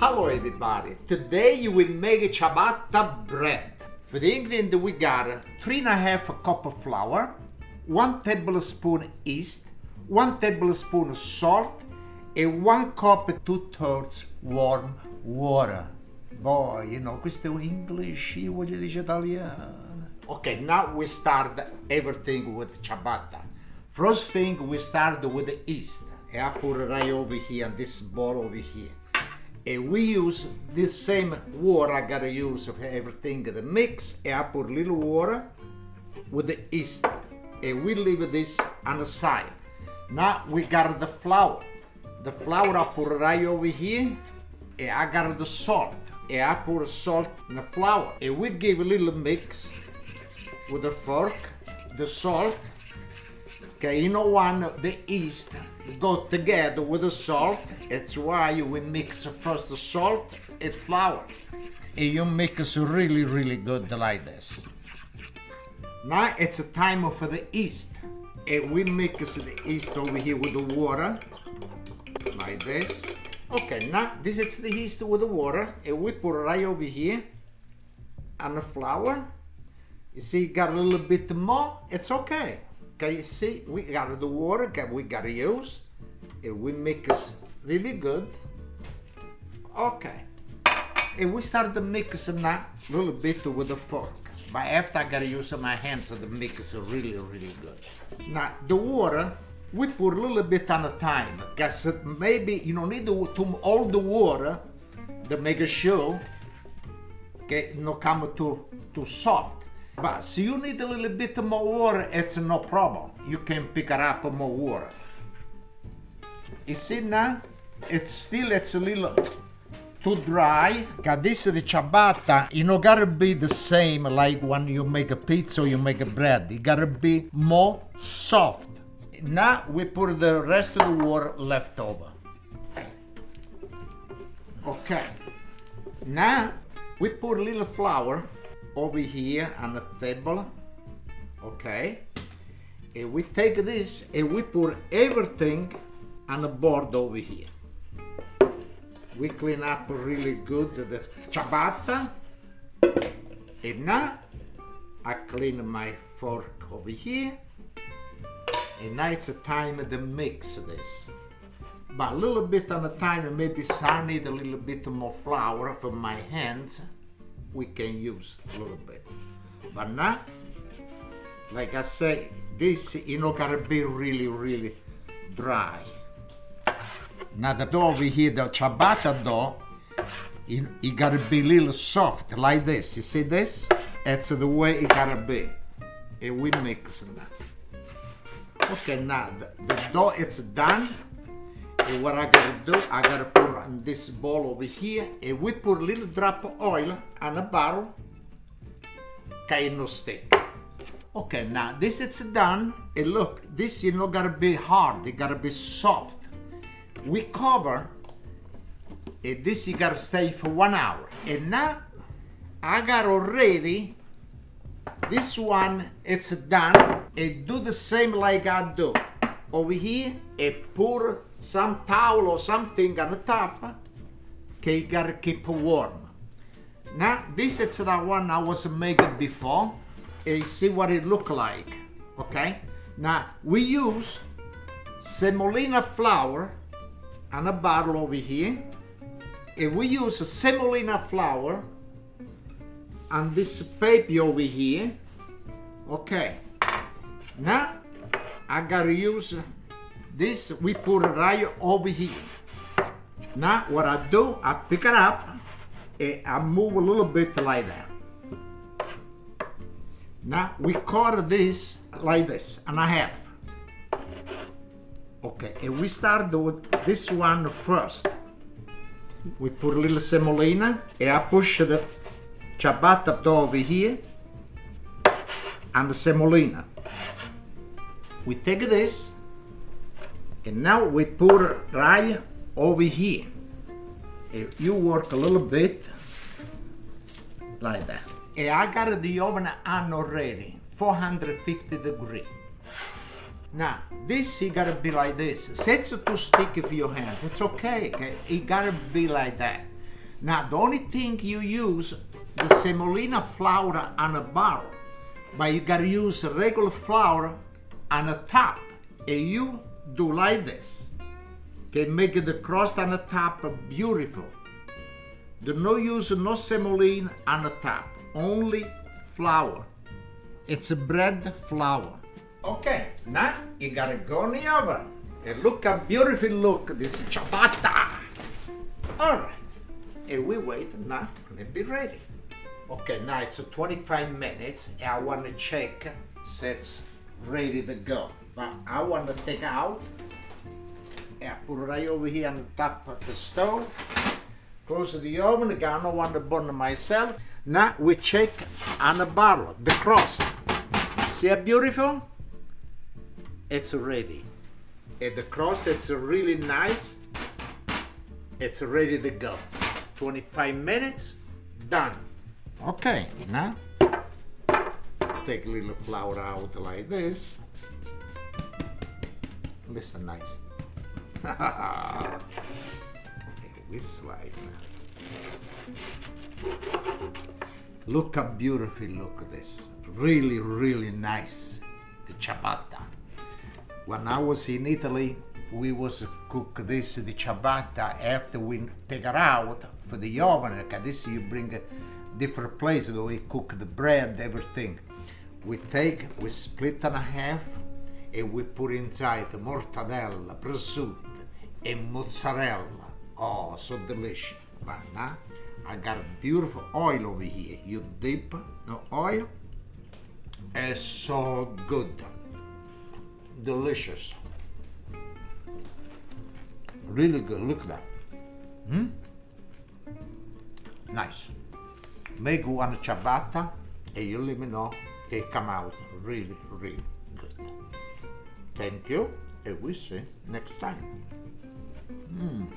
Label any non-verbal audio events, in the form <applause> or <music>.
Hello everybody, today we make a ciabatta bread. For the ingredient we got three and a half cup of flour, one tablespoon yeast, one tablespoon salt, and one cup two thirds warm water. Boy, you know, questo è English, io voglio dire italiano. Okay, now we start everything with ciabatta. First thing we start with the yeast. And I put it right over here in this bowl over here. And we use this same water I gotta use for everything the mix. I put a little water with the yeast. And we leave this on the side. Now we got the flour. The flour I put right over here. And I got the salt. And I put salt in the flour. And we give a little mix with a fork, the salt. Know when the yeast go together with the salt, it's why we mix first the salt and flour. And you mix really, really good like this. Now it's a time for the yeast. And we mix the yeast over here with the water, like this. Okay, now this is the yeast with the water, and we put right over here on the flour. You see, got a little bit more, it's okay. Okay, you see, we got the water that we gotta use. And we mix really good. Okay. And we start to mix now a little bit with a fork. But after I gotta use my hands to mix really, really good. Now, the water, we put a little bit on a time. Because maybe you don't need to, to all the water to make sure okay, not come too, too soft. But so you need a little bit more water, it's no problem. You can pick it up more water. You see now? It's still it's a little too dry. Cause this is the ciabatta, you know, gotta be the same like when you make a pizza or you make a bread. It gotta be more soft. Now we put the rest of the water left over. Okay. Now we put a little flour over here on the table. Okay. And we take this and we put everything on the board over here. We clean up really good the ciabatta. And now I clean my fork over here. And now it's time to mix this. But a little bit on the time, maybe I need a little bit more flour for my hands. We can use a little bit. But now, like I say, this you know gotta be really, really dry. Now the dough over here, the ciabatta dough, it, it gotta be a little soft like this. You see this? That's the way it gotta be. And we mix now. Okay, now the, the dough is done. And what I gotta do, I gotta put this bowl over here, and we put a little drop of oil on a barrel. Okay, no stick. Okay, now this is done. And look, this you know gotta be hard. It gotta be soft. We cover. And this you gotta stay for one hour. And now I got already this one. It's done. And do the same like I do over here. And pour some towel or something on the top. Okay, you gotta keep warm. Now this is the one I was making before. And see what it look like okay? Now we use semolina flour on a bottle over here. And we use semolina flour on this paper over here. Okay. Now I gotta use this we put right over here now what I do I pick it up and I move a little bit like that now we cut this like this and a half. Okay, and we start with this one first. We put a little semolina and I push the ciabatta dough over here and the semolina. We take this and now we it right over here. And you work a little bit like that. And I got the oven on already, 450 degree. Now, this it gotta be like this. It's too sticky for your hands. It's okay, okay? It gotta be like that. Now, the only thing you use the semolina flour on a barrel, but you gotta use regular flour on the top. And you do like this. Can make the crust on the top beautiful. Do no use no semolina on the top, only flour. It's bread flour. Okay, now you gotta go in the oven. And look how beautiful look this ciabatta. Alright, and we wait now, let be ready. Okay, now it's 25 minutes and I want to check it's ready to go. But I want to take out and put it right over here on the top of the stove. Close to the oven, again, I don't want to burn myself. Now we check on the bottle, the crust. See how beautiful? It's ready. And the crust, it's really nice. It's ready to go. 25 minutes, done. Okay, now take a little flour out like this. Listen nice. <laughs> we slide. Look how beautiful look at this. Really, really nice. The ciabatta. When I was in Italy, we was cook this the ciabatta after we take it out for the oven. Because this you bring different place where we cook the bread, everything. We take, we split in half, and we put inside mortadella, prosciutto, and mozzarella. Oh, so delicious. But now I got a beautiful oil over here. You dip the oil. It's so good. Delicious. Really good. Look at that. Hmm? Nice. Make one ciabatta and you let me know it come out really, really good. Thank you, and we see next time. Mm.